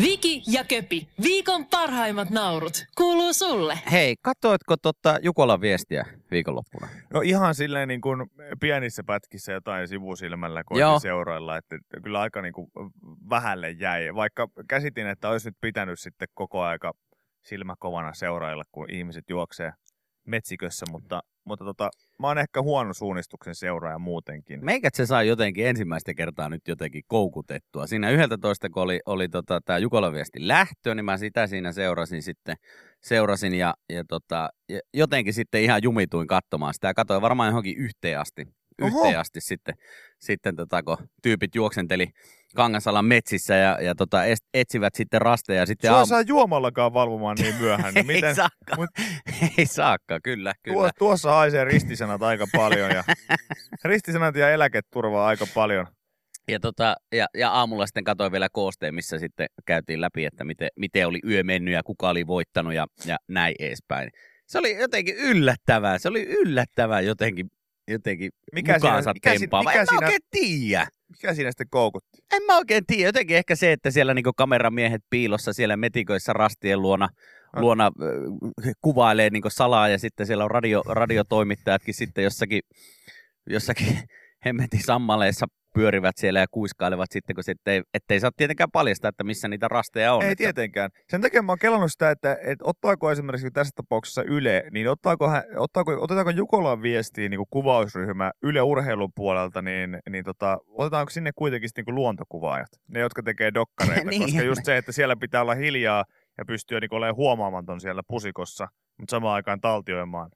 Viki ja Köpi, viikon parhaimmat naurut, kuuluu sulle. Hei, katsoitko tota Jukolan viestiä viikonloppuna? No ihan silleen niin kuin pienissä pätkissä jotain sivusilmällä Joo. koitin seurailla, että että kyllä aika niin kuin vähälle jäi. Vaikka käsitin, että olisi nyt pitänyt sitten koko aika silmä kovana seurailla, kun ihmiset juoksee metsikössä, mutta, mutta tota, mä oon ehkä huono suunnistuksen seuraaja muutenkin. Meikät se sai jotenkin ensimmäistä kertaa nyt jotenkin koukutettua. Siinä 11, kun oli, oli tota, tämä Jukolan viesti lähtö, niin mä sitä siinä seurasin sitten, seurasin ja, ja, tota, jotenkin sitten ihan jumituin katsomaan sitä ja katsoin varmaan johonkin yhteen asti. Yhteen asti sitten, sitten tota, kun tyypit juoksenteli Kangasalan metsissä ja, ja tota, etsivät sitten rasteja. ja Sitten Sua saa juomallakaan valvomaan niin myöhään. Niin ei miten, saakka, mut- ei saakka, kyllä, kyllä. tuo, tuossa haisee ristisanat aika paljon ja ristisanat ja eläketurvaa aika paljon. Ja, tota, ja, ja aamulla sitten katsoin vielä koosteen, missä sitten käytiin läpi, että miten, miten oli yö mennyt ja kuka oli voittanut ja, ja näin edespäin. Se oli jotenkin yllättävää. Se oli yllättävää jotenkin, jotenkin Mikä mukaansa siinä- mikä siinä- tempaava. mikä en siinä- mä oikein tiedä. Mikä siinä sitten koukutti? En mä oikein tiedä. Jotenkin ehkä se, että siellä niinku kameramiehet piilossa siellä metiköissä rastien luona, Ah. luona äh, kuvailee niinku salaa ja sitten siellä on radio, radiotoimittajatkin sitten jossakin, jossakin hemmetin sammaleissa pyörivät siellä ja kuiskailevat sitten, kun sitten ei, ettei saa tietenkään paljastaa, että missä niitä rasteja on. Ei että, tietenkään. Sen takia mä oon kelannut sitä, että, että ottaako esimerkiksi tässä tapauksessa Yle, niin ottaako, hän, ottaako, otetaanko Jukolan viestiin niin kuvausryhmä Yle urheilun puolelta, niin, niin tota, otetaanko sinne kuitenkin sitten niin luontokuvaajat, ne jotka tekee dokkareita, Niin. koska just se, että siellä pitää olla hiljaa ja pystyä niin olemaan huomaamaton siellä pusikossa, mutta samaan aikaan taltioimaan.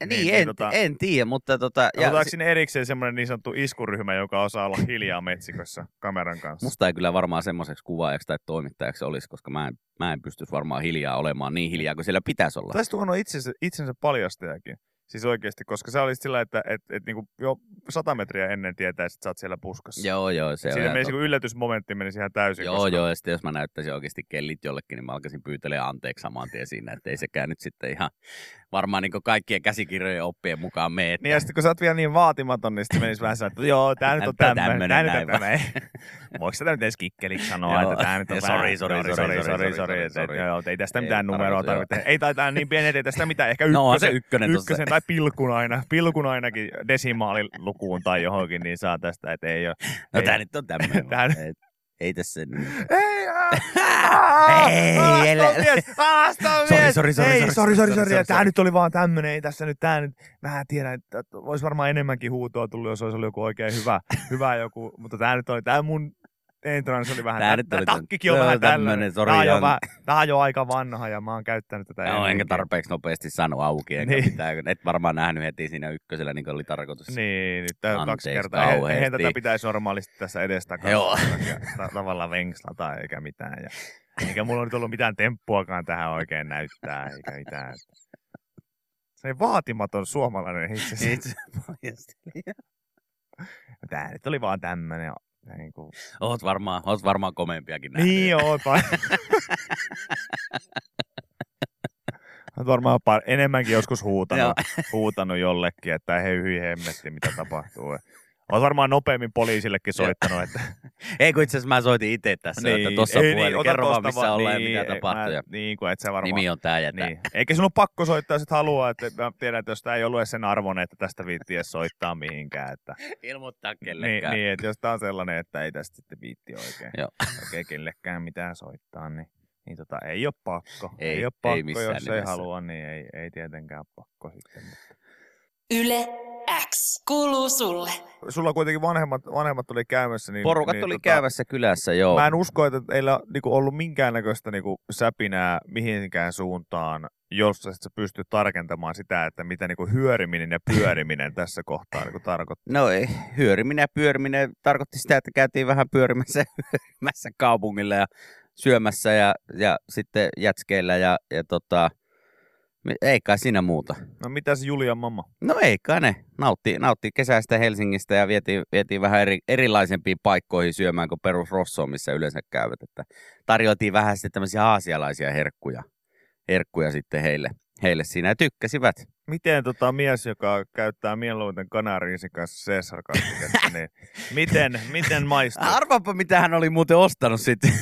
Niin, niin, niin, niin en, tota- en tiedä, mutta tota, Ja Otetaanko si- sinne erikseen semmoinen niin sanottu iskuryhmä, joka osaa olla hiljaa metsikössä kameran kanssa? musta ei kyllä varmaan semmoiseksi kuvaajaksi tai toimittajaksi olisi, koska mä en, mä en pystyisi varmaan hiljaa olemaan niin hiljaa kuin siellä pitäisi olla. Taisi tuohon itsensä, itsensä paljastajakin. Siis oikeasti, koska se oli sillä, että et, et, niinku jo sata metriä ennen tietää, että sä oot siellä puskassa. Joo, joo, se on Siinä menisi, totta. kun yllätysmomentti menisi ihan täysin. Joo, koska... joo, ja sitten jos mä näyttäisin oikeasti kellit jollekin, niin mä alkaisin pyytelemään anteeksi saman tien siinä, että ei sekään nyt sitten ihan varmaan niin kaikkien käsikirjojen oppien mukaan meet. Niin ja sitten kun sä oot vielä niin vaatimaton, niin sitten menisi vähän sanoa, että joo, tää nyt on tämmöinen, tää nyt on tämmöinen. Voiko sitä nyt edes kikkeliksi sanoa, että tää nyt on sori, sori, sori, sori, sori, sori, sori, joo, ei tästä mitään numeroa tarvitse. Ei taitaa niin pieni, ei tästä mitään, ehkä no, ykkösen, ykkönen, ykkösen tai pilkun aina, pilkun ainakin desimaalilukuun tai johonkin, niin saa tästä, että ei ole. No tää nyt on tämmöinen. Ei, tässä. Ei, Ei, ei, Sori, sori, sori, Ei, sori, sori, sori, sori. nyt oli vaan tämmönen, ei tässä nyt tää nyt, mä tiedän, että olisi varmaan enemmänkin huutoa tullut, jos olisi ollut joku oikein hyvä, hyvä joku, mutta tää nyt oli, tää mun entrance oli vähän, Tää tää, nyt tää oli takkikin on vähän tämmönen, tällainen. sori, Tää on, jo vähän, tää on jo aika vanha ja mä oon käyttänyt tätä No, enkä tarpeeksi nopeasti sano auki, enkä Niin. niin. mitään. Et varmaan nähnyt heti siinä ykkösellä, niin kuin oli tarkoitus. Niin, nyt tää on kaksi kertaa. Eihän, eihän tätä pitäisi normaalisti tässä edestakaisin Joo. ta- tavallaan venkslata eikä mitään. Ja, eikä mulla nyt ollut mitään temppuakaan tähän oikein näyttää, eikä mitään. Se ei vaatimaton suomalainen itse asiassa. Tää nyt oli vaan tämmönen. Niin, kuin... Oot varmaan, oot varmaan komeampiakin nähnyt. niin joo, tai... Olet varmaan par- enemmänkin joskus huutanut, huutanut jollekin, että hei hyi hemmetti, mitä tapahtuu. Olet varmaan nopeammin poliisillekin soittanut, että Ei kun itse asiassa mä soitin itse tässä, niin, että tuossa ei, puhelin. ota Kerro vaan, missä vaan, ollaan niin, ja mitä ei, tapahtuu. Mä, niin kuin, et sä varmaan... Nimi on tää ja tää. Niin. Eikä sun ole pakko soittaa, jos et halua, että mä tiedän, että jos tää ei ollut edes sen arvon, että tästä viittiä soittaa mihinkään. Että, Ilmoittaa niin, kellekään. niin, että jos tää on sellainen, että ei tästä sitten viitti oikein, oikein kellekään mitään soittaa, niin, niin tota, ei ole pakko. Ei- ei ole ei pakko, missään jos ei halua, niin ei, ei tietenkään pakko sitten. Yle X kuuluu sulle. Sulla kuitenkin vanhemmat, vanhemmat oli käymässä. Niin, Porukat niin, oli käymässä kylässä, joo. Mä en usko, että teillä on niinku ollut minkäännäköistä niinku säpinää mihinkään suuntaan, jos sä, pystyt tarkentamaan sitä, että mitä niinku hyöriminen ja pyöriminen tässä kohtaa niinku tarkoittaa. No ei, hyöriminen ja pyöriminen tarkoitti sitä, että käytiin vähän pyörimässä, hyörimässä kaupungilla ja syömässä ja, ja sitten jätskeillä ja, ja tota, ei kai siinä muuta. No mitäs Julian mamma? No ei kai ne. Nautti, nautti kesästä Helsingistä ja vietiin, vietiin vähän eri, erilaisempiin paikkoihin syömään kuin perus Rossoon, missä yleensä käyvät. Että tarjoiltiin vähän sitten tämmöisiä aasialaisia herkkuja, herkkuja sitten heille, heille siinä ja tykkäsivät. Miten tota mies, joka käyttää mieluiten kanariisin kanssa caesar niin miten, miten maistuu? Arvaapa, mitä hän oli muuten ostanut sitten.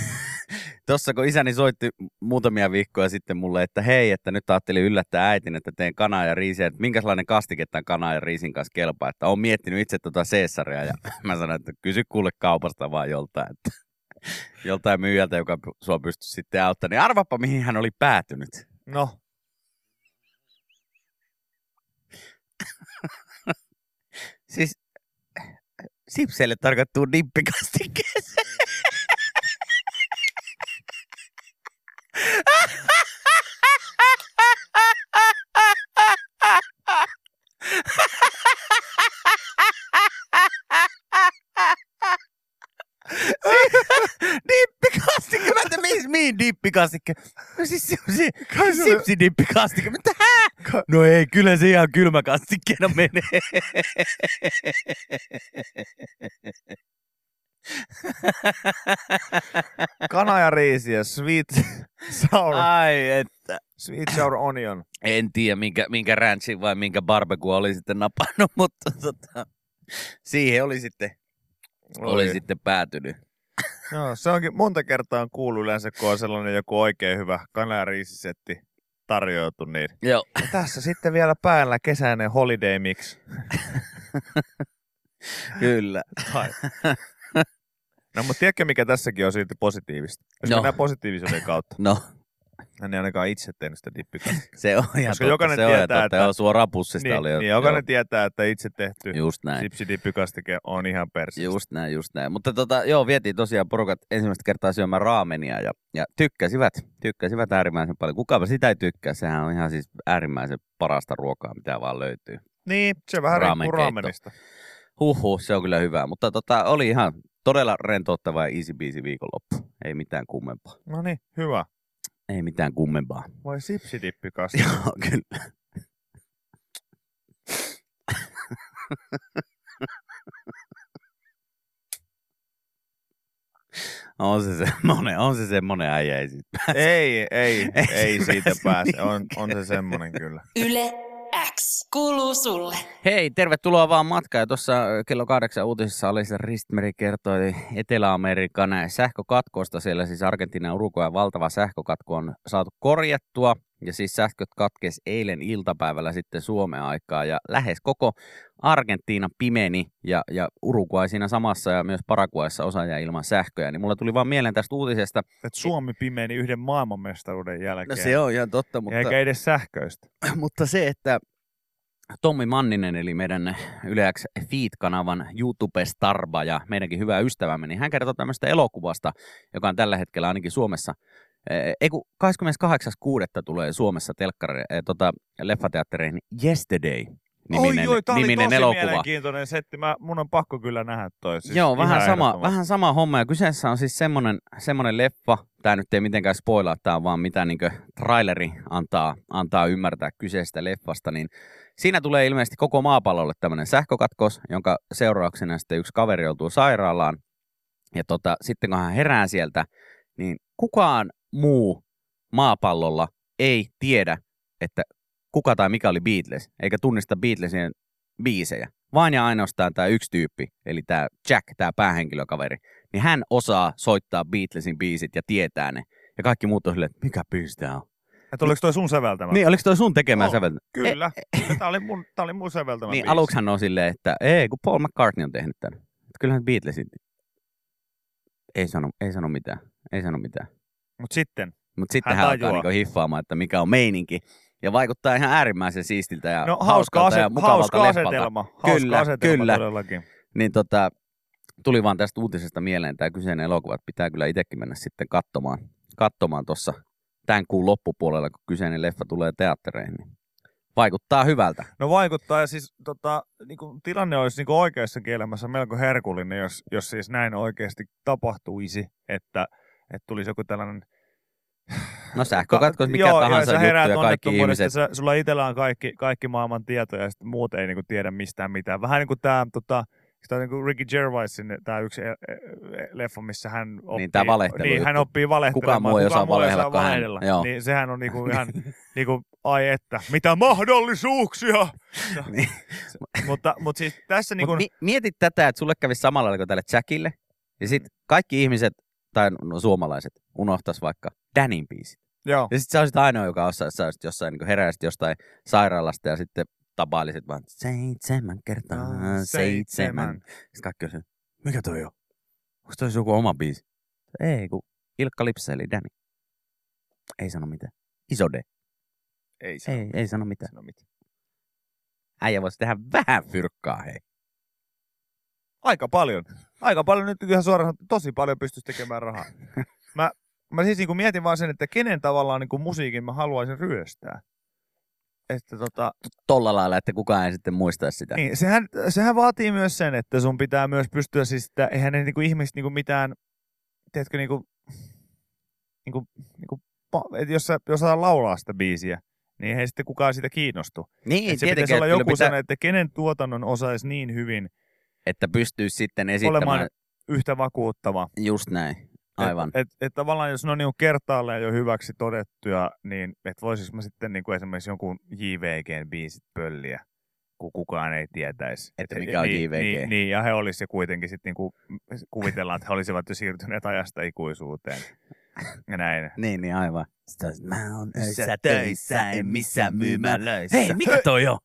Tuossa kun isäni soitti muutamia viikkoja sitten mulle, että hei, että nyt ajattelin yllättää äitin, että teen kanaa ja riisiä, että minkälainen kastike tämän kanaa ja riisin kanssa kelpaa, että on miettinyt itse tuota Caesaria ja mä sanoin, että kysy kuule kaupasta vaan joltain, että joltain myyjältä, joka sua pystyi sitten auttamaan, niin arvappa mihin hän oli päätynyt. No, Siis sipseille tarkoittuu dippikastikkeeseen. Mihin dippikastike? No siis se on se Kai se oli- sipsidippikastike, mitä hää? Ka- No ei, kyllä se ihan kylmäkastikkeena menee. kana ja riisi ja sweet sour, Ai että. sweet sour onion. En tiedä, minkä, minkä ranchin vai minkä barbecue oli sitten napannut, mutta tota, siihen oli sitten, oli Oi. sitten päätynyt. Joo, se onkin monta kertaa on kuullut yleensä, kun on sellainen joku oikein hyvä kana- ja riisisetti tarjoutu, niin Joo. ja tässä sitten vielä päällä kesäinen holiday mix. Kyllä. Tai... No, mutta tiedätkö, mikä tässäkin on silti positiivista? Jos no. mennään positiivisuuden kautta, No, hän ei ainakaan itse tehnyt sitä dippikastiketta. se on ihan Koska totta. jokainen se on tietää, totta. että- Joo, suoraan pussista niin, oli. niin, jokainen joo, tietää, että itse tehty Just näin. sipsidippikastike on ihan persi. Just näin, just näin. Mutta tota, joo, vietiin tosiaan porukat ensimmäistä kertaa syömään raamenia ja, ja tykkäsivät, tykkäsivät äärimmäisen paljon. Kukapa sitä ei tykkää, sehän on ihan siis äärimmäisen parasta ruokaa, mitä vaan löytyy. Niin, se vähän riippuu raamenista. Huhhuh, se on kyllä hyvä, mutta tota, oli ihan todella rentouttava ja easy biisi viikonloppu. Ei mitään kummempaa. No niin, hyvä. Ei mitään kummempaa. Vai sipsidippikastike? Joo, kyllä. On se semmonen, on se semmonen äijä, ei siitä pääse. ei, ei, Ei ei siitä pääse pääse. On, on se semmonen kyllä. Yle kuuluu sulle. Hei, tervetuloa vaan matkaan. Ja Tuossa ö, kello kahdeksan uutisissa oli se Ristmeri kertoi Etelä-Amerikan sähkökatkosta. Siellä siis Argentiina ja Uruguayn valtava sähkökatko on saatu korjattua. Ja siis sähköt katkesi eilen iltapäivällä sitten Suomen aikaa. Ja lähes koko Argentiina pimeni ja, ja Uruguay siinä samassa ja myös Paraguayssa osa jäi ilman sähköjä. Niin mulla tuli vaan mieleen tästä uutisesta. Et Suomi pimeeni yhden maailmanmestaruuden jälkeen. No se on ihan totta, mutta... Eikä edes sähköistä. mutta se, että Tommi Manninen, eli meidän Yle X Feed-kanavan YouTube-starba ja meidänkin hyvä ystävämme, niin hän kertoo tämmöistä elokuvasta, joka on tällä hetkellä ainakin Suomessa. Ei kun 28.6. tulee Suomessa telkkari, eh, tota, leffateattereihin Yesterday niminen, oi, oi, tää oli niminen tosi elokuva. mielenkiintoinen setti. Mä, mun on pakko kyllä nähdä toi. Siis Joo, vähän sama, vähän sama homma. Ja kyseessä on siis semmonen, semmonen leffa, tämä nyt ei mitenkään spoilaa, tämä on vaan mitä niin traileri antaa, antaa ymmärtää kyseisestä leffasta, niin siinä tulee ilmeisesti koko maapallolle tämmöinen sähkökatkos, jonka seurauksena sitten yksi kaveri joutuu sairaalaan. Ja tota, sitten kun hän herää sieltä, niin kukaan muu maapallolla ei tiedä, että kuka tai mikä oli Beatles, eikä tunnista Beatlesien biisejä. Vain ja ainoastaan tämä yksi tyyppi, eli tämä Jack, tämä päähenkilökaveri, niin hän osaa soittaa Beatlesin biisit ja tietää ne. Ja kaikki muut on silleen, että mikä biisi tää on? Et oliko toi sun säveltämä? Niin, oliko toi sun tekemään On, sävel? Kyllä. Tää oli mun, tää oli mun säveltämä Niin, biisi. aluksi hän on silleen, että ei, kun Paul McCartney on tehnyt tämän. Että kyllähän Beatlesin... Ei sano, ei sano mitään. Ei sano mitään. Mut sitten. Mutta sitten Hän hän, alkaa niinku hiffaamaan, että mikä on meininki. Ja vaikuttaa ihan äärimmäisen siistiltä ja No hauska, hauskalta ja mukavalta hauska asetelma. Hauska Kyllä, asetelma kyllä. todellakin. Niin tota, tuli vaan tästä uutisesta mieleen tämä kyseinen elokuva, että pitää kyllä itsekin mennä sitten katsomaan, katsomaan tuossa tämän kuun loppupuolella, kun kyseinen leffa tulee teattereihin. Niin vaikuttaa hyvältä. No vaikuttaa, ja siis tota, niin kuin, tilanne olisi niin kuin oikeassakin elämässä melko herkullinen, jos, jos siis näin oikeasti tapahtuisi, että, että tulisi joku tällainen... No sähkökatkos, mikä joo, tahansa sä juttu ja kaikki ihmiset. Sä, sulla itsellä on kaikki, kaikki maailman tietoja ja sitten muut ei niin kuin, tiedä mistään mitään. Vähän niin kuin tämä tota, sitä niin kuin Ricky Gervaisin tämä yksi e- e- leffa, missä hän oppii, tää valehtelu niin, hän oppii valehtelemaan. Kukaan muu ei osaa valehdella kuin hän. Joo. Niin sehän on niinku ihan, niinku, ai että, mitä mahdollisuuksia! Niin. mutta, mutta siis tässä Mut niinku, mi- mietit tätä, että sulle kävisi samalla kuin tälle Jackille. Ja sitten kaikki ihmiset tai no, suomalaiset, unohtais vaikka Danin biisit. Joo. Ja sitten sä olisit ainoa, joka osaisi, sä olisit jossain, niin heräisit jostain sairaalasta ja sitten tapailisit vaan seitsemän kertaa Joo, seitsemän. seitsemän. Sitten kaikki olisi, mikä toi on? Onko toi joku oma biisi? Ei, kun Ilkka Lipsa eli Danny. Ei sano mitään. Iso D. Ei se Ei, ei sano mitään. sano mitään. Äijä voisi tehdä vähän fyrkkaa, hei. Aika paljon. Aika paljon nyt ihan suoraan tosi paljon pystyisi tekemään rahaa. Mä, mä siis niin mietin vaan sen, että kenen tavallaan niin kuin musiikin mä haluaisin ryöstää. Että tota, Tolla lailla, että kukaan ei sitten muistaisi sitä. niin, sehän, sehän vaatii myös sen, että sun pitää myös pystyä siis, että eihän ne niin kuin ihmiset niin kuin mitään, tiedätkö, niin kuin, niin kuin, niin kuin, että jos, sä, jos sä laulaa sitä biisiä, niin ei sitten kukaan siitä kiinnostu. Niin, Et se pitäisi olla että, joku pitää, sellainen, että kenen tuotannon osaisi niin hyvin että pystyisi sitten esittämään olemaan yhtä vakuuttava. just näin. Aivan. Et, et, et tavallaan jos ne on niinku kertaalleen jo hyväksi todettuja, niin et voisis mä sitten niinku esimerkiksi jonkun JVGn biisit pölliä, kun kukaan ei tietäisi. Että mikä on niin, JVG. Niin, niin, ja he olisivat kuitenkin sitten niinku, kuvitellaan, että he olisivat jo siirtyneet ajasta ikuisuuteen. Ja näin. Niin, niin aivan. Sitten mä oon öissä töissä, en missään myymälöissä. Hei, mikä toi on?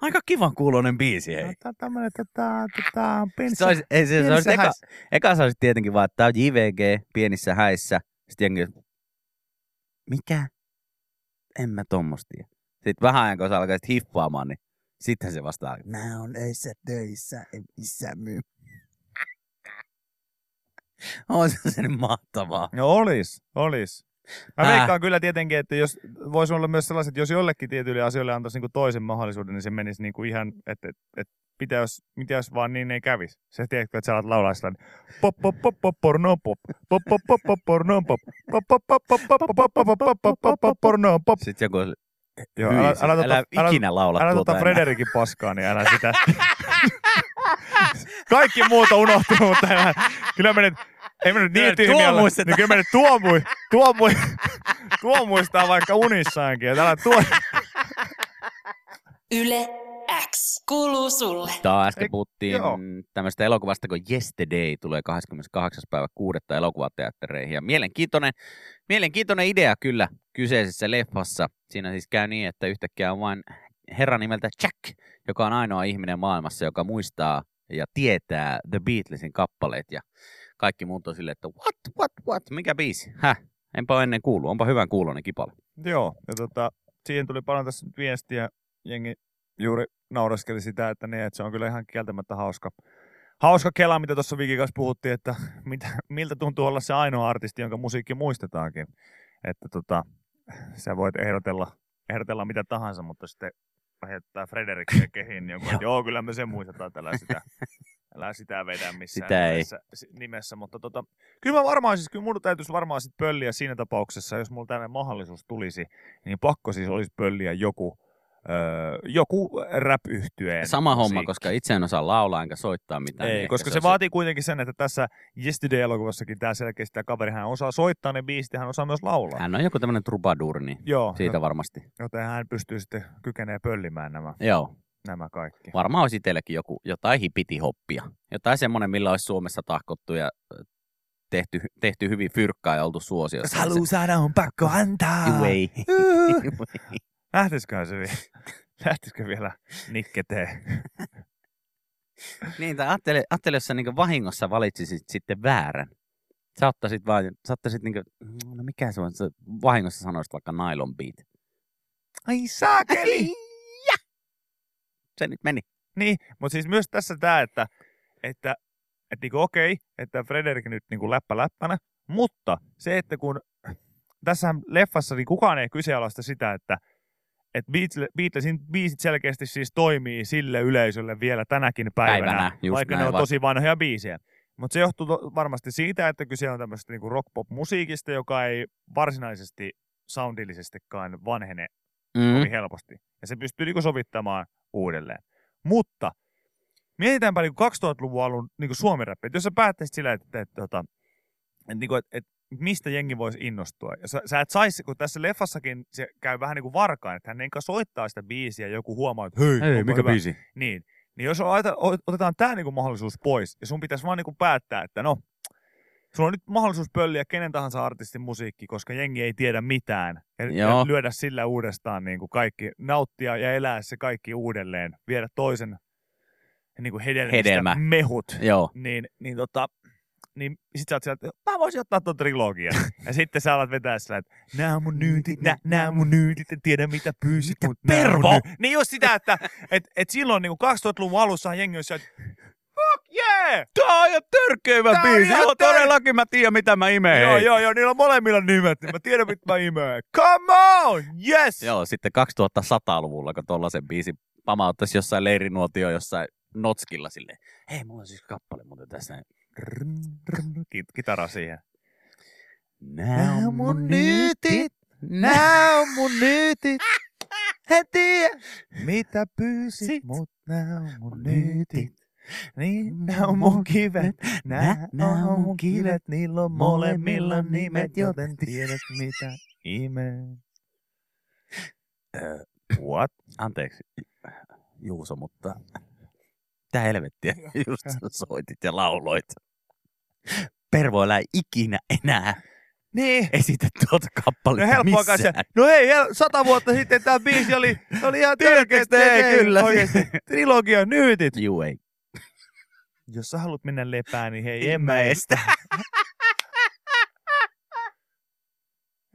Aika kivan kuulonen biisi, hei. No, tää on tämmönen tota, tota, pensa, Se olisi, ei, se, se olisi pienissä eka, eka se olisi tietenkin vaan, että tää on JVG pienissä häissä. Sitten jengi, mikä? En mä tommosta tiedä. Sitten vähän ajan, kun se alkaa sit hiffaamaan, niin sitten se vastaa, mä oon öissä töissä, en missään myy. On se se nyt mahtavaa. No olis, olis. Mä Äh. veikkaan kyllä tietenkin, että jos voisi olla myös sellaiset, jos jollekin tietyille asioille antaisi niinku toisen mahdollisuuden, niin se menisi niinku ihan, että et, et, mitä jos, mitä jos vaan niin ei kävisi. Se tiedätkö, että sä alat laulaa sitä pop pop pop pop porno pop pop pop pop pop porno pop pop pop pop pop pop pop pop pop pop pop pop pop porno pop. Sitten joku Joo, älä, siis älä, älä, tota, älä, ikinä laula älä tuota tota. Frederikin paskaa, niin älä sitä. Kaikki muuta unohtunut, mutta älä, kyllä menet, ei mennyt niin tyhmiällä, niin kyllä menet tuo, mui, tuo, mui, tuo muistaa vaikka unissaankin. että Älä tuo, Yle X kuuluu sulle. Tää äsken Eik- puhuttiin joo. tämmöistä elokuvasta kuin Yesterday, tulee 28. päivä kuudetta elokuvateattereihin. Ja mielenkiintoinen, mielenkiintoinen idea kyllä kyseisessä leffassa. Siinä siis käy niin, että yhtäkkiä on vain herra nimeltä Jack, joka on ainoa ihminen maailmassa, joka muistaa ja tietää The Beatlesin kappaleet. Ja kaikki muut on silleen, että what, what, what, mikä biisi? Häh, enpä ole ennen kuullut, onpa hyvän kuulonen kipale. Joo, ja tota, siihen tuli paljon tässä viestiä. Jengi juuri naureskeli sitä, että, niin, että se on kyllä ihan kieltämättä hauska, hauska kela, mitä tuossa Vikin kanssa puhuttiin, että mitä, miltä tuntuu olla se ainoa artisti, jonka musiikki muistetaankin. Että tota, sä voit ehdotella, ehdotella mitä tahansa, mutta sitten heittää Frederikkiä kehiin, niin joku, että joo, kyllä me sen muistetaan, että älä sitä, älä sitä vedä missään Sitä ei. nimessä, si- nimessä. Mutta tota, kyllä mä varmaan siis, kyllä mun täytyisi varmaan sit pölliä siinä tapauksessa, jos mulla tämmöinen mahdollisuus tulisi, niin pakko siis olisi pölliä joku, öö, joku rap Sama homma, koska itse en osaa laulaa enkä soittaa mitään. ei, niin koska se, olisi- vaatii kuitenkin sen, että tässä Yesterday-elokuvassakin tämä selkeästi tämä kaveri, hän osaa soittaa ne biisit ja hän osaa myös laulaa. Hän on joku tämmöinen trubadur, niin Joo, siitä varmasti. joten hän pystyy sitten kykenee pöllimään nämä, Joo, nämä kaikki. varmaan olisi itsellekin joku, jotain hipitihoppia. Jotain semmoinen, millä olisi Suomessa tahkottu ja tehty, tehty hyvin fyrkkaa ja oltu suosiossa. saada, on pakko antaa. Juu, ei. Lähtisiköhän se vielä? Lähtisikö vielä nikketee? niin, tai ajattele, ajattele, jos sä niin vahingossa valitsisit sitten väärän. Sä ottaisit vaan, sä ottaisit niin kuin, no mikä se on, sä vahingossa sanoisit vaikka nylon beat. Ai saakeli! Se nyt meni. Niin, mutta siis myös tässä tämä, että, että, että niinku okei, että Frederik nyt niinku läppä läppänä, mutta se, että kun tässä leffassa niin kukaan ei kyseenalaista sitä, että että Beatles- Beatlesin biisit selkeästi siis toimii sille yleisölle vielä tänäkin päivänä, Päivänä, vaikka näin, ne on vaikka- tosi vanhoja biisejä. Mutta se johtuu to- varmasti siitä, että kyse on tämmöistä niinku rock-pop-musiikista, joka ei varsinaisesti soundillisestikaan vanhene Mm. kovin helposti. Ja se pystyy niinku sovittamaan uudelleen. Mutta mietitäänpä niinku 2000-luvun alun niinku suomiräppi. Että jos sä päättäisit sillä, että, että, että, että, että, niinku, että, että mistä jengi voisi innostua. Ja sä, sä et saisi, kun tässä leffassakin se käy vähän niin kuin varkaan, että hän enkä soittaa sitä biisiä ja joku huomaa, että hei, Hei, mikä hyvä. biisi? Niin. Niin jos otetaan, otetaan tämä niinku mahdollisuus pois ja sun pitäisi vaan niinku päättää, että no, sulla on nyt mahdollisuus pölliä kenen tahansa artistin musiikki, koska jengi ei tiedä mitään. Ja, ja lyödä sillä uudestaan niin kuin kaikki, nauttia ja elää se kaikki uudelleen, viedä toisen niin kuin hedelmistä Hedelmä. mehut. Joo. Niin, niin tota, niin sit sä oot sieltä, mä voisin ottaa tuon trilogian. ja sitten sä alat vetää sillä, että nää on mun nyytit, nää, nää on mun nyytit, en tiedä mitä pyysit, Mitä mut nää on pervo? ny- Niin just sitä, että et, et silloin niin 2000-luvun alussa jengi on sieltä, fuck yeah! Tää on ihan törkeä Tää biisi. ihan Joo, tör- todellakin mä tiedän mitä mä imeen. Joo, joo, joo, niillä on molemmilla nimet, niin mä tiedän mitä mä imeen. Come on! Yes! Joo, sitten 2100-luvulla, kun tollasen biisin pamauttaisi jossain leirinuotio jossain notskilla silleen. Hei, mulla on siis kappale muuten tässä. Kit- kitara siihen. Nää on mun nyytit, nää on mun nyytit. En tiedä, mitä pyysit, Sit. mut nää on mun nyytit. Niin, nää on mun kivet, nää, nää on mun kivet, niillä on molemmilla nimet, joten tiedät mitä imeen. Ö, What? Anteeksi, Juuso, mutta mitä helvettiä just soitit ja lauloit. Pervoilla ei ikinä enää Niin. esitä tuota kappaletta No helppoa missään. No hei, sata vuotta sitten tämä biisi oli, oli ihan törkeä. Kyllä. Oikeesti. Trilogia nyytit. Juu, ei. Jos sä haluat mennä lepään, niin hei, En en mä estä.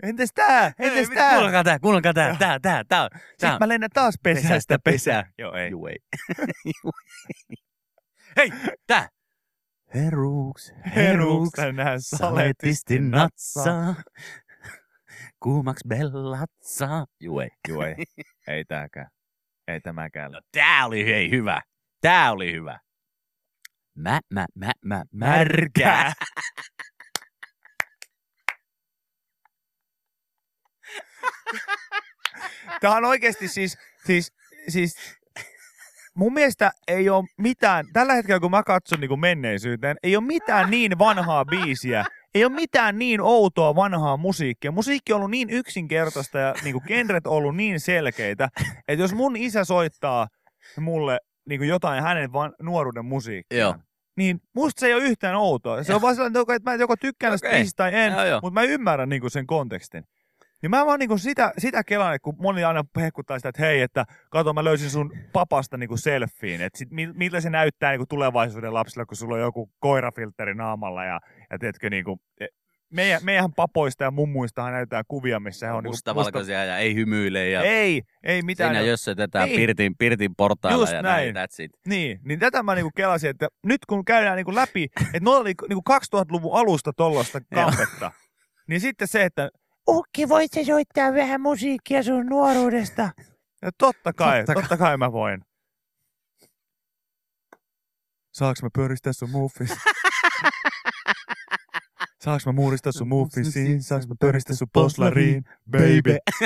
Entäs tää? Entäs tää? Kuunnelkaa tää, kuunnelkaa tää, tää, tää, tää. Sitten mä lennän taas pesästä Pesästä pesää. pesää. Joo, ei. Juu, ei. Juu, ei. Hei, tää. Heruks, Heruks tänään saletisti natsaa. Kuumaks bellatsaa. Juu, ei. Joo, ei. Ei tääkään. Ei tämäkään. No tää oli hei hyvä. Tää oli hyvä. Mä, mä, mä, mä, märkää. Tää on oikeesti siis, siis, siis mun mielestä ei ole mitään, tällä hetkellä kun mä katson niin menneisyyteen, ei ole mitään niin vanhaa biisiä, ei ole mitään niin outoa vanhaa musiikkia. Musiikki on ollut niin yksinkertaista ja niin kuin genret on ollut niin selkeitä, että jos mun isä soittaa mulle niin kuin jotain hänen van, nuoruuden musiikkia, Joo. niin musta se ei ole yhtään outoa. Se on vaan sellainen, että mä joko tykkään Okei. biisistä tai en, Joo, joo. mutta mä ymmärrän niinku sen kontekstin. Niin mä vaan niinku sitä, sitä kelaan, kun moni aina hehkuttaa sitä, että hei, että kato mä löysin sun papasta niinku selfiin, että sit, mil- miltä se näyttää niinku tulevaisuuden lapsille, kun sulla on joku koirafiltteri naamalla ja, ja teetkö niinku, e- meidän, meidän papoista ja mummuistahan näytetään kuvia, missä he on niinku Mustavalkoisia ja ei hymyile ja Ei, ei mitään. siinä jössötetään Niin. pirtin, pirtin portailla Just ja näin. näin. That's it. Niin, niin tätä mä niinku kelasin, että nyt kun käydään niinku läpi, että noilla oli niinku 2000-luvun alusta tollaista Joo. kampetta, niin sitten se, että Ukki, voit sä soittaa vähän musiikkia sun nuoruudesta? ja totta kai, Totta totta, kai mä voin. Saaks mä pöristää sun muffis? Saaks mä muuristaa sun muffisiin? Saaks mä pöristää sun poslariin? Baby.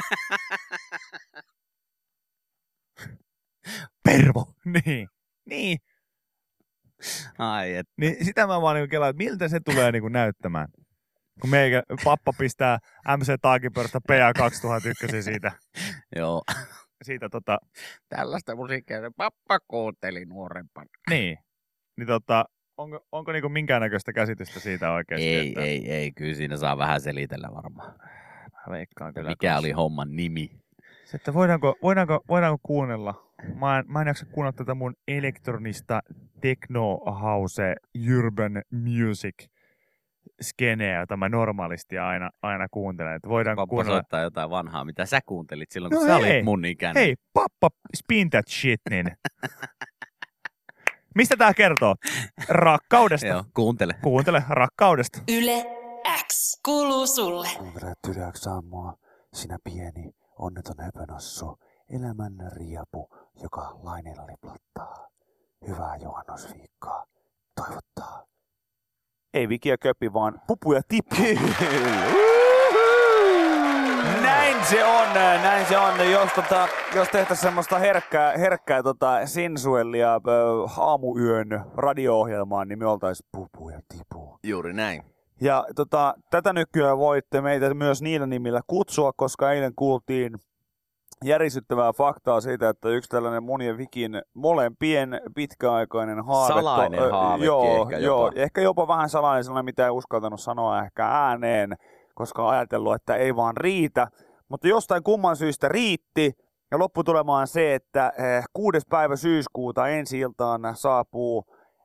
Pervo. Niin. Niin. Ai et. Niin sitä mä vaan niinku kelaan, että miltä se tulee niinku näyttämään. Kun meikä, pappa pistää MC Taakipörstä PA 2001 siitä, Joo. siitä tota, Tällaista musiikkia se pappa kuunteli nuorempana. niin. Niin tota, onko, onko niinku minkäännäköistä käsitystä siitä oikeasti? Ei, että, ei, ei. Kyllä siinä saa vähän selitellä varmaan. Mä veikkaan kyllä. Mikä kans. oli homman nimi? Että voidaanko, voidaanko, voidaanko kuunnella? Mä en, mä en jaksa kuunnella tätä mun elektronista techno house urban music skeneä, jota mä normaalisti aina, aina kuuntelen. Että voidaanko Pappa kuunnella? soittaa jotain vanhaa, mitä sä kuuntelit silloin, kun No sä hei. olit mun ikäinen. Hei, pappa, spin that shit, niin. Mistä tää kertoo? Rakkaudesta. Joo, kuuntele. Kuuntele, rakkaudesta. Yle X kuuluu sulle. Kuuntelet Yleäks saamua, sinä pieni, onneton höpönossu, elämän riepu, joka laineilla liplattaa. Hyvää juhannusviikkoa. Toivottaa. Ei vikiä köpi, vaan pupu ja tippu. Näin se on, näin se on. Jos, tota, jos tehtäisiin semmoista herkkää, herkkää tota, sensuellia äh, aamuyön radio-ohjelmaa, niin me oltaisiin Pupu ja tipu. Juuri näin. Ja tota, tätä nykyään voitte meitä myös niillä nimillä kutsua, koska eilen kuultiin järisyttävää faktaa siitä, että yksi tällainen monien vikin molempien pitkäaikainen haave. Salainen ö, haavekin joo, ehkä joo, jopa. ehkä jopa vähän salainen sellainen, mitä ei uskaltanut sanoa ehkä ääneen, koska on ajatellut, että ei vaan riitä. Mutta jostain kumman syystä riitti, ja lopputulema on se, että eh, 6. päivä syyskuuta ensi iltaan saapuu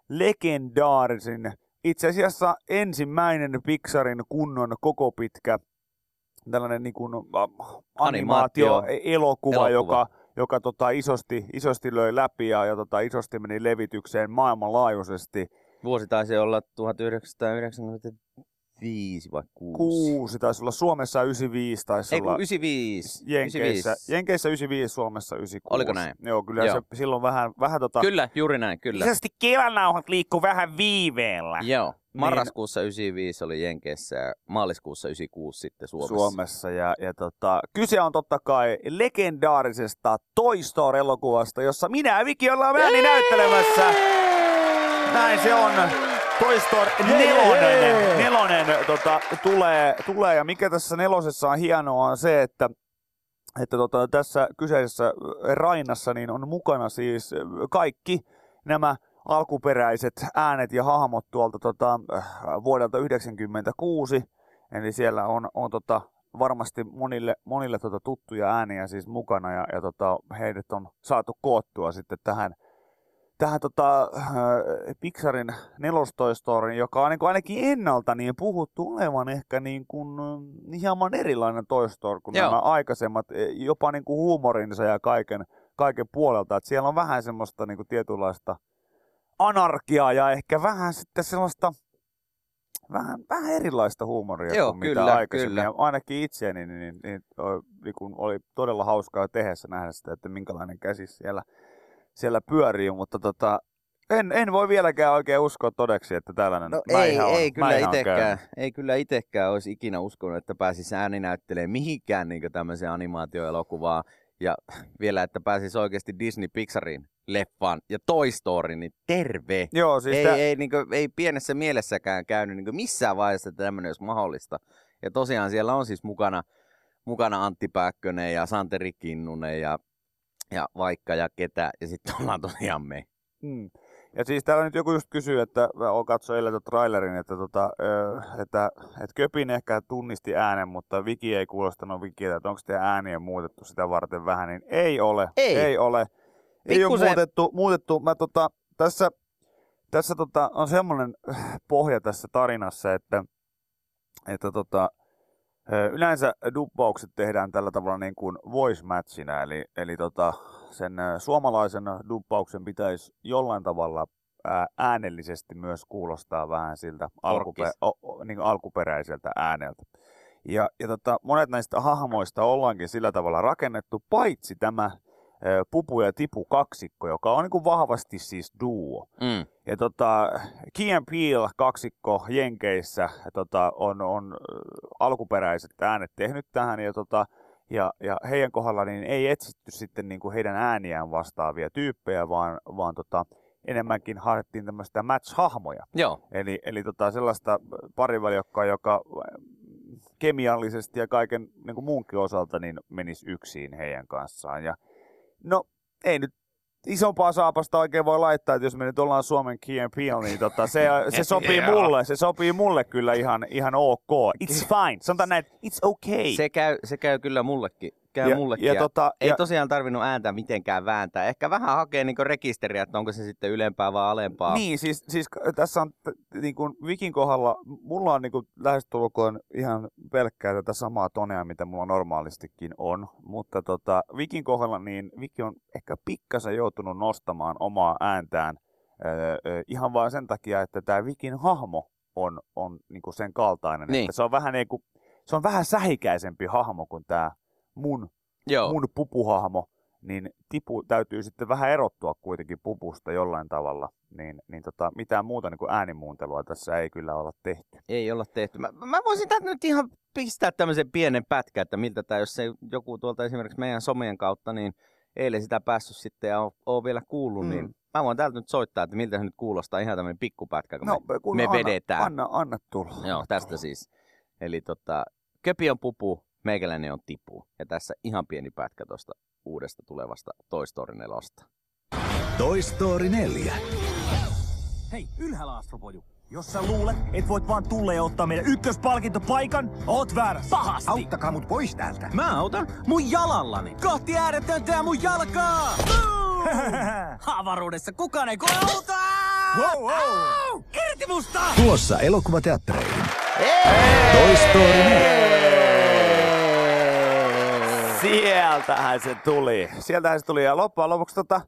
legendaarisin, itse asiassa ensimmäinen Pixarin kunnon koko pitkä tällainen niin kuin, animaatio, Animaatio. elokuva, Elokuva. joka, joka tota, isosti, isosti löi läpi ja, ja tota, isosti meni levitykseen maailmanlaajuisesti. Vuosi taisi olla 1995 vai 6? Kuusi taisi olla Suomessa 95, taisi Ei olla 95. Jenkeissä, 95. Jenkeissä 95, Suomessa 96. Oliko näin? Joo, kyllä Joo. se silloin vähän, vähän tota... Kyllä, juuri näin, kyllä. Isästi kevännauhat liikkuu vähän viiveellä. Joo. Marraskuussa 95 oli Jenkeissä ja maaliskuussa 96 sitten Suomessa. Suomessa. Ja, ja tota, kyse on totta kai legendaarisesta Toy Story-elokuvasta, jossa minä ja Viki ollaan ääni näyttelemässä. Näin se on. Toy Story nelonen, nelonen tota, tulee, tulee, ja mikä tässä nelosessa on hienoa on se, että että tota, tässä kyseisessä Rainassa niin on mukana siis kaikki nämä alkuperäiset äänet ja hahmot tuolta tota, äh, vuodelta 1996. Eli siellä on, on tota, varmasti monille, monille tota, tuttuja ääniä siis mukana ja, ja tota, heidät on saatu koottua sitten tähän, tähän tota, äh, Pixarin nelostoistorin, joka on niin kuin ainakin ennalta niin puhuttu olevan ehkä niin kuin, äh, hieman erilainen Toy Story kuin Joo. nämä aikaisemmat, eh, jopa niin kuin huumorinsa ja kaiken, kaiken puolelta. Et siellä on vähän semmoista niin kuin tietynlaista anarkiaa ja ehkä vähän sitten sellaista vähän, vähän erilaista huumoria Joo, kuin kyllä, mitä aikaisemmin. kyllä. Ja ainakin itseäni niin, niin, niin, niin kun oli todella hauskaa tehdessä nähdä sitä, että minkälainen käsi siellä, siellä pyörii, mutta tota, en, en voi vieläkään oikein uskoa todeksi, että tällainen No ei, on, ei, kyllä mäihä on itekään, käynyt. ei kyllä itekään olisi ikinä uskonut, että pääsisi ääninäyttelemään mihinkään niin tämmöiseen animaatioelokuvaan. Ja vielä, että pääsisi oikeasti Disney Pixarin leffaan ja Toy Story, niin terve. Joo, siis ei, tää- ei, niin kuin, ei pienessä mielessäkään käynyt niin missään vaiheessa, että tämmöinen olisi mahdollista. Ja tosiaan siellä on siis mukana, mukana Antti Pääkkönen ja Santeri Kinnunen ja, ja vaikka ja ketä. Ja sitten ollaan tosiaan me. Mm. Ja siis täällä nyt joku just kysyy, että on katsoin eilen tuon trailerin, että, tota, että, että Köpin ehkä tunnisti äänen, mutta Viki ei kuulostanut Vikiltä, että onko teidän ääniä muutettu sitä varten vähän, niin ei ole. Ei. ei ole. Ei ole Pikkusen- muutettu, muutettu. Mä tota, tässä tässä tota, on semmoinen pohja tässä tarinassa, että, että tota, yleensä dubbaukset tehdään tällä tavalla niin kuin voice matchina, eli, eli tota, sen suomalaisen dubbauksen pitäisi jollain tavalla ää, äänellisesti myös kuulostaa vähän siltä alkupe- Orkis. o, o, niin alkuperäiseltä ääneltä. Ja, ja tota, monet näistä hahmoista ollaankin sillä tavalla rakennettu, paitsi tämä Pupu ja Tipu kaksikko, joka on niin kuin vahvasti siis duo. Mm. Ja tota, Key and Peele kaksikko Jenkeissä tota, on, on alkuperäiset äänet tehnyt tähän ja, tota, ja, ja heidän kohdalla niin ei etsitty sitten niin kuin heidän ääniään vastaavia tyyppejä, vaan, vaan tota, enemmänkin haettiin tämmöistä match-hahmoja. Joo. Eli, eli tota, sellaista pariväliokkaa, joka kemiallisesti ja kaiken niin kuin muunkin osalta niin menisi yksin heidän kanssaan. Ja, no, ei nyt isompaa saapasta oikein voi laittaa, että jos me nyt ollaan Suomen Peele, niin tota, se, se sopii Joo. mulle, se sopii mulle kyllä ihan, ihan ok. It's fine. Sanotaan näin, it's okay. Se käy, se käy kyllä mullekin. Käy ja, mullekin. ja, ja tota, ei ja, tosiaan tarvinnut ääntä mitenkään vääntää. Ehkä vähän hakee niin rekisteriä, että onko se sitten ylempää vai alempaa. Niin, siis, siis tässä on niin kuin Vikin kohdalla, mulla on niin kuin lähestulkoon ihan pelkkää tätä samaa tonea, mitä mulla normaalistikin on, mutta tota, Vikin kohdalla niin Viki on ehkä pikkasen joutunut nostamaan omaa ääntään öö, ihan vain sen takia, että tämä Vikin hahmo on, on niin kuin sen kaltainen, Niin. että se on vähän niin kuin, se on vähän sähikäisempi hahmo kuin tämä mun Joo. mun pupuhahmo, niin tipu täytyy sitten vähän erottua kuitenkin pupusta jollain tavalla. Niin, niin tota, mitään muuta niin kuin äänimuuntelua tässä ei kyllä olla tehty. Ei olla tehty. Mä, mä voisin täältä nyt ihan pistää tämmöisen pienen pätkän, että miltä tämä, jos se joku tuolta esimerkiksi meidän somien kautta, niin eilen sitä päässyt sitten ja ole vielä kuullut, Mm. niin mä voin täältä nyt soittaa, että miltä se nyt kuulostaa ihan tämmöinen pikkupätkä, kun no, me, kun me anna, vedetään. Anna, anna tulla. Joo, tästä siis. Eli tota, Köpi on pupu, meikäläinen on tipu. Ja tässä ihan pieni pätkä tuosta uudesta tulevasta Toy Story 4. Toy Story 4. Hei, ylhäällä astropoju. Jos sä luulet, et voit vaan tulla ja ottaa meidän ykköspalkintopaikan, oot väärässä. Pahasti. Auttakaa mut pois täältä. Mä autan mun jalallani. Kohti ääretöntä mun jalkaa. Avaruudessa kukaan ei koe auta! Wow, wow. Irti musta! Tulossa elokuvateattereihin. Toy Story 4. Sieltähän se tuli. Sieltähän se tuli. Ja loppujen lopuksi tota,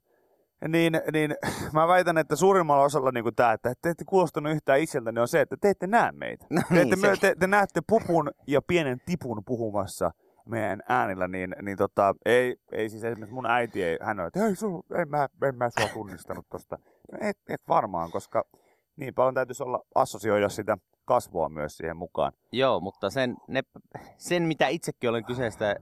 niin, niin mä väitän, että suurimmalla osalla niin kuin tämä, että te ette kuulostanut yhtään itseltäni, on se, että te ette näe meitä. No te, niin, ette, me, se- te, te, näette pupun ja pienen tipun puhumassa meidän äänillä, niin, niin tota, ei, ei siis esimerkiksi mun äiti, ei, hän on, että ei, sul, en, mä, en mä sua tunnistanut tosta. No et, et varmaan, koska niin paljon täytyisi olla assosioida sitä kasvoa myös siihen mukaan. Joo, mutta sen, ne, sen mitä itsekin olen kyseistä,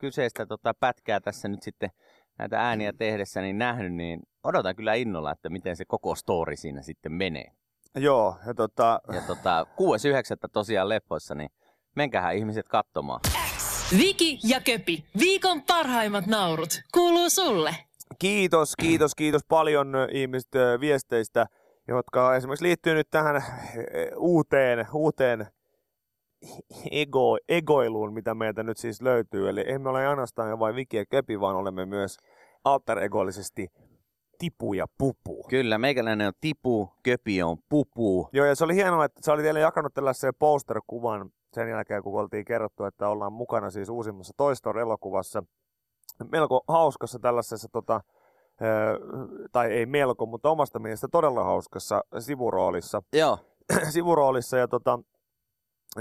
kyseistä tota pätkää tässä nyt sitten näitä ääniä tehdessä niin nähnyt, niin odotan kyllä innolla, että miten se koko story siinä sitten menee. Joo, ja tota, Ja tota, 6.9. tosiaan leppoissa, niin menkähän ihmiset katsomaan. Viki ja Köpi, viikon parhaimmat naurut, kuuluu sulle. Kiitos, kiitos, kiitos paljon ö, ihmiset ö, viesteistä, jotka esimerkiksi liittyy nyt tähän ö, uuteen, uuteen ego, egoiluun, mitä meiltä nyt siis löytyy. Eli emme ole ainoastaan vain Viki ja Köpi, vaan olemme myös alter egollisesti Tipu ja Pupu. Kyllä, meikäläinen on tipu, köpi on pupu. Joo, ja se oli hienoa, että sä olit teille jakanut tällaisen poster-kuvan sen jälkeen, kun oltiin kerrottu, että ollaan mukana siis uusimmassa Toy Story-elokuvassa. Melko hauskassa tällaisessa, tota, ö, tai ei melko, mutta omasta mielestä todella hauskassa sivuroolissa. Joo, sivuroolissa ja tota,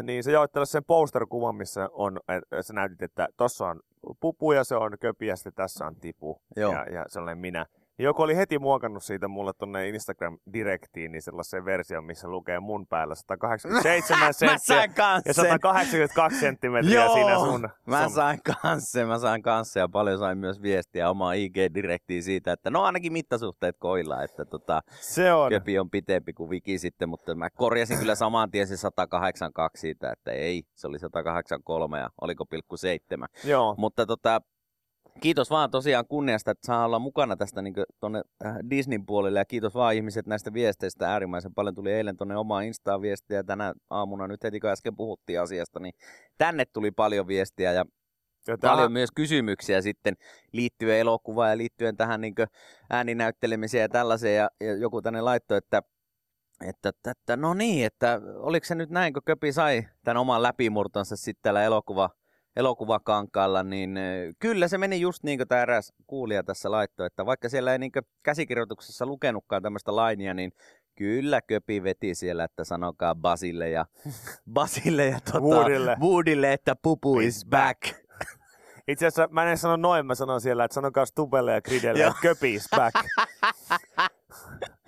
niin se jaoit tällaisen poster-kuvan, missä on, et- sä näytit, että tossa on pupu ja se on köpi ja sitten tässä on tipu Joo. ja, ja sellainen minä. Ja joku oli heti muokannut siitä mulle tonne Instagram-direktiin niin sellaisen version, missä lukee mun päällä 187 mä senttiä ja sen. 182 senttimetriä Joo, siinä sun. Mä sun. sain kanssa, mä sain kanssa ja paljon sain myös viestiä omaa IG-direktiin siitä, että no ainakin mittasuhteet koilla, että tota, Se on. köpi on pitempi kuin Viki sitten, mutta mä korjasin kyllä saman tien se 182 siitä, että ei, se oli 183 ja oliko pilkku seitsemän. Joo. Mutta tota, kiitos vaan tosiaan kunniasta, että saa olla mukana tästä niin tuonne Disneyn puolelle ja kiitos vaan ihmiset näistä viesteistä. Äärimmäisen paljon tuli eilen tuonne omaan Instaan viestiä ja tänä aamuna nyt heti kun äsken puhuttiin asiasta, niin tänne tuli paljon viestiä ja Ja tää- paljon myös kysymyksiä sitten liittyen elokuvaan ja liittyen tähän niin ääninäyttelemiseen ja tällaiseen. Ja, ja joku tänne laittoi, että, että, että, että, no niin, että oliko se nyt näin, kun Köpi sai tämän oman läpimurtonsa sitten täällä elokuva, elokuvakankaalla, niin kyllä se meni just niin kuin tämä eräs kuulija tässä laittoi, että vaikka siellä ei niin käsikirjoituksessa lukenutkaan tämmöistä lainia, niin kyllä Köpi veti siellä, että sanokaa Basille ja, Basille ja tota, Woodille. Woodille, että pupu is back. Itse asiassa mä en sano noin, mä sanon siellä, että sanokaa Stubelle ja Gridelle, että köpi is back.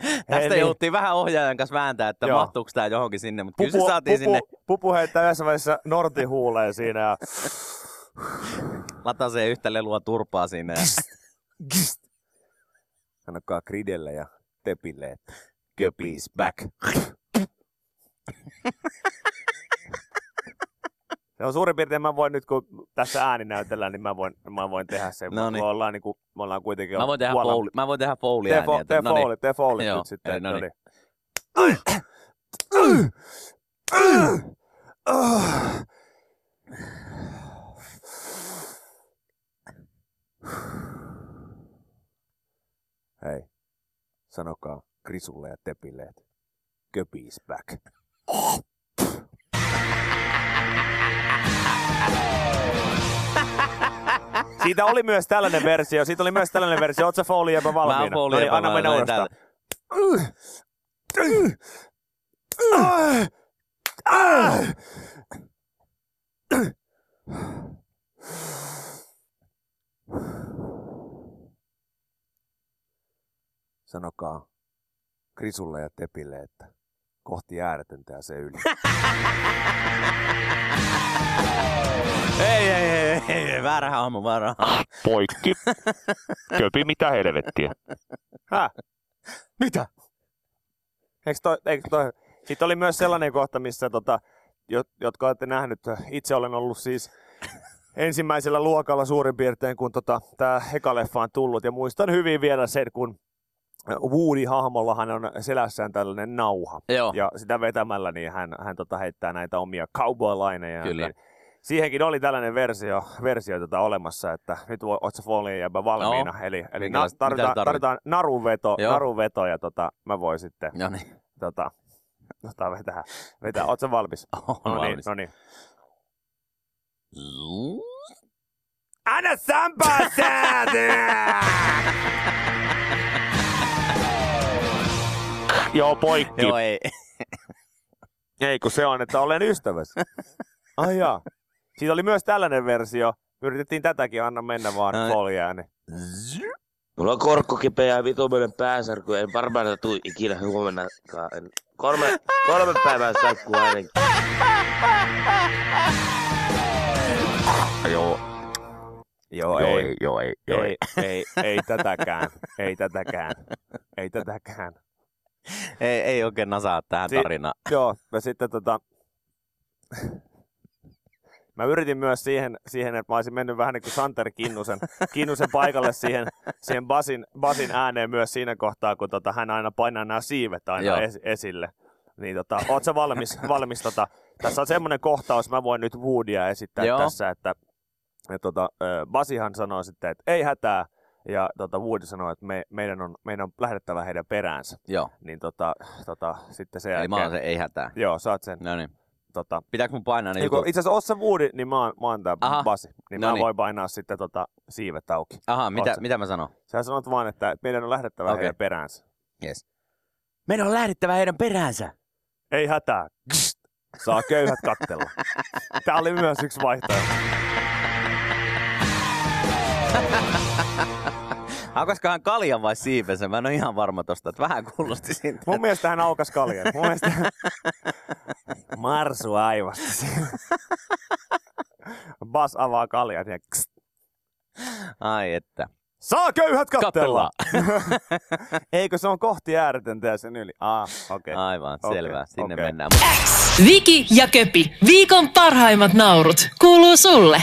Tästä Eli- jouttiin vähän ohjaajan kanssa vääntää, että Joo. mahtuuko tämä johonkin sinne, mutta kyllä se saatiin pupu, sinne Pupu heittää yhdessä vaiheessa Nortin huuleen siinä ja lataseen yhtä lelua turpaa sinne. Ja sanokaa Gridelle ja Tepille, että Köpi is back. Se on suurin piirtein, mä voin nyt kun tässä ääni näytellään, niin mä voin, mä voin tehdä sen. No No niin. me, ollaan, niin kuin, me ollaan kuitenkin Mä voin tehdä, puolan- fouli, mä voin tehdä fouli ääniä. fo, tee no niin. foulit, tee foulit Joo, nyt sitten. no niin. Hei, sanokaa Krisulle ja Tepille, että köpi is back. Siitä oli myös tällainen versio. Siitä oli myös tällainen versio. Oletko Fouli jopa valmiina? Mä oon fouli jopa anna mennä uudestaan. Sanokaa Krisulle ja Tepille, että kohti ääretöntä ja se yli. Ei, ei, ei, ei, ei, väärä hahmo, väärä hahmo. Poikki. Köpi mitä helvettiä. Häh? Mitä? Eikö toi, eikö toi? Sitten oli myös sellainen kohta, missä tota, jo- jotka olette nähnyt, itse olen ollut siis ensimmäisellä luokalla suurin piirtein, kun tota, tämä Hekaleffa on tullut. Ja muistan hyvin vielä sen, kun Woody-hahmollahan on selässään tällainen nauha. Joo. Ja sitä vetämällä niin hän, hän tota heittää näitä omia cowboy-laineja. Kyllä. Niin siihenkin oli tällainen versio, versio tota olemassa, että nyt voi- oot sä jäbä valmiina. Joo. Eli, eli na, tarvitaan, tarvit? tarvitaan narunveto, Joo. narunveto ja tota, mä voin sitten No niin, tota, tota, vetää, vetää. Oot sä valmis? no niin, valmis. no niin. Anna sampaa säätöä! Joo, poikki. Joo, ei. Ei, kun se on, että olen ystäväsi. Ai jaa. Siitä oli myös tällainen versio. Yritettiin tätäkin, anna mennä vaan. Niin. Mulla on korkko kipeä ja vitumainen pääsärky. En varmaan tuu ikinä huomennakaan. En- Kolme, kolme päivää saikkuu ainakin. Joo. Joo, Joo, ei, ei, joo, ei, joo, ei, ei, ei tätäkään. Ei tätäkään. Ei tätäkään. Ei, ei oikein nasaa tähän Si- tarinaan. Joo, ja sitten tota... Mä yritin myös siihen, siihen, että mä olisin mennyt vähän niin kuin Santeri Kinnusen, Kinnusen paikalle siihen, siihen basin, basin ääneen myös siinä kohtaa, kun tota, hän aina painaa nämä siivet aina Joo. es, esille. Niin tota, oot sä valmis, valmis tota, tässä on semmoinen kohtaus, mä voin nyt Woodia esittää Joo. tässä, että ja tota, Basihan sanoo sitten, että ei hätää, ja tota, Woody sanoo, että me, meidän, on, meidän on lähdettävä heidän peräänsä. Joo, Niin tota, tota, sitten se eli mä oon se ei hätää. Joo, saat sen. No niin. Tota, Pitääkö mun painaa ne jutut? itse asiassa oot sä Woody, niin mä oon, mä oon tää Aha. Basi. Niin No mä niin. voin painaa sitten tota siivet auki. Aha, mitä, Oot sä? mitä mä sanon? Sä sanot vaan, että meidän on lähdettävä Okei. heidän peräänsä. Yes. Meidän on lähdettävä heidän peräänsä. Ei hätää. Kst. Saa köyhät kattella. Tää oli myös yksi vaihtoehto. Aukaskohan kaljan vai siipensä? Mä en ole ihan varma tosta, että vähän kuulosti siltä. Mun mielestä hän aukas kaljan. Mun mielestä Marsu aivasti siinä. Bas avaa kaljan ja kst. Ai että. Saa köyhät kattella! Eikö se on kohti ääretöntä ja sen yli? Ah, okei. Okay. Aivan, Okei, selvä. Sinne okei. mennään. Viki ja Köpi, viikon parhaimmat naurut, kuuluu sulle.